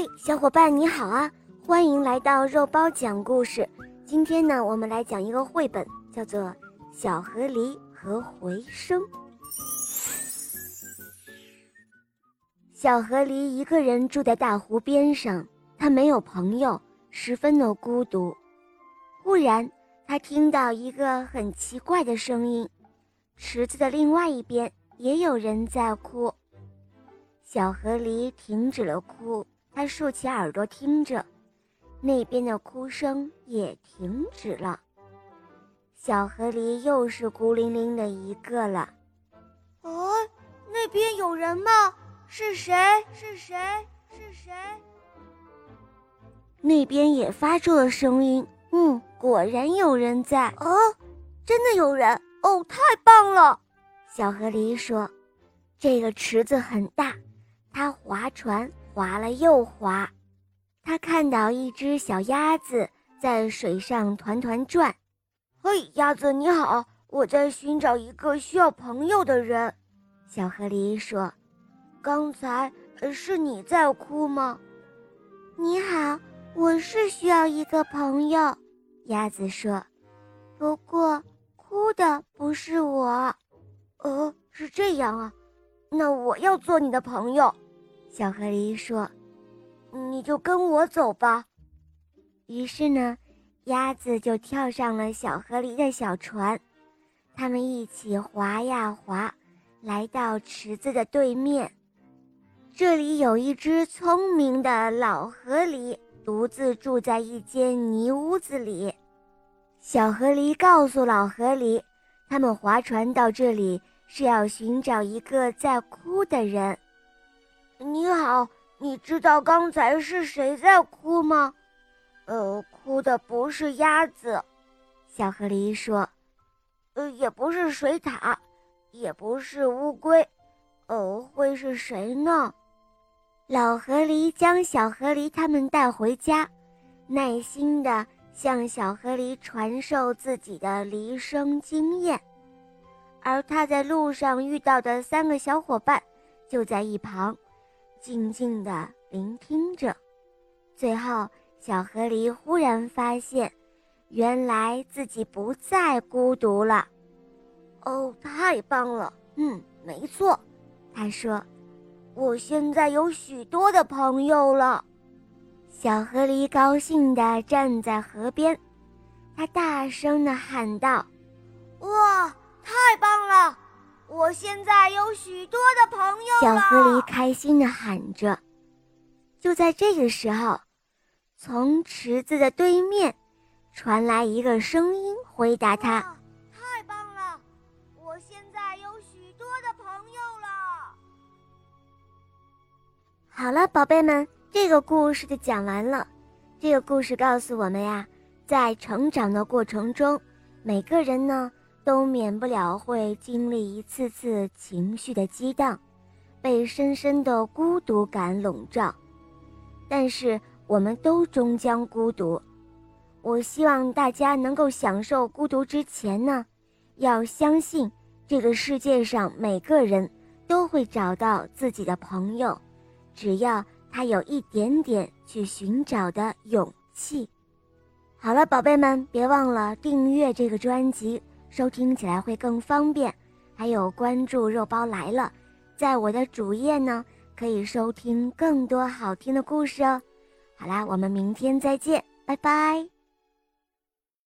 嘿，小伙伴你好啊！欢迎来到肉包讲故事。今天呢，我们来讲一个绘本，叫做《小河狸和回声》。小河狸一个人住在大湖边上，他没有朋友，十分的孤独。忽然，他听到一个很奇怪的声音，池子的另外一边也有人在哭。小河狸停止了哭。他竖起耳朵听着，那边的哭声也停止了。小河狸又是孤零零的一个了。哦，那边有人吗？是谁？是谁？是谁？那边也发出了声音。嗯，果然有人在。哦，真的有人！哦，太棒了！小河狸说：“这个池子很大，它划船。”划了又划，他看到一只小鸭子在水上团团转。嘿，鸭子你好，我在寻找一个需要朋友的人。小河狸说：“刚才是你在哭吗？”你好，我是需要一个朋友。鸭子说：“不过哭的不是我。”呃，是这样啊，那我要做你的朋友。小河狸说：“你就跟我走吧。”于是呢，鸭子就跳上了小河狸的小船，他们一起划呀划，来到池子的对面。这里有一只聪明的老河狸，独自住在一间泥屋子里。小河狸告诉老河狸，他们划船到这里是要寻找一个在哭的人。你好，你知道刚才是谁在哭吗？呃，哭的不是鸭子，小河狸说。呃，也不是水獭，也不是乌龟，呃，会是谁呢？老河狸将小河狸他们带回家，耐心的向小河狸传授自己的离声经验，而他在路上遇到的三个小伙伴就在一旁。静静地聆听着，最后，小河狸忽然发现，原来自己不再孤独了。哦，太棒了！嗯，没错，他说：“我现在有许多的朋友了。”小河狸高兴地站在河边，他大声地喊道：“哇，太棒了！”我现在有许多的朋友小河狸开心地喊着。就在这个时候，从池子的对面传来一个声音，回答他：“太棒了！我现在有许多的朋友了。”好了，宝贝们，这个故事就讲完了。这个故事告诉我们呀，在成长的过程中，每个人呢。都免不了会经历一次次情绪的激荡，被深深的孤独感笼罩。但是我们都终将孤独。我希望大家能够享受孤独之前呢，要相信这个世界上每个人都会找到自己的朋友，只要他有一点点去寻找的勇气。好了，宝贝们，别忘了订阅这个专辑。收听起来会更方便，还有关注肉包来了，在我的主页呢，可以收听更多好听的故事哦。好啦，我们明天再见，拜拜。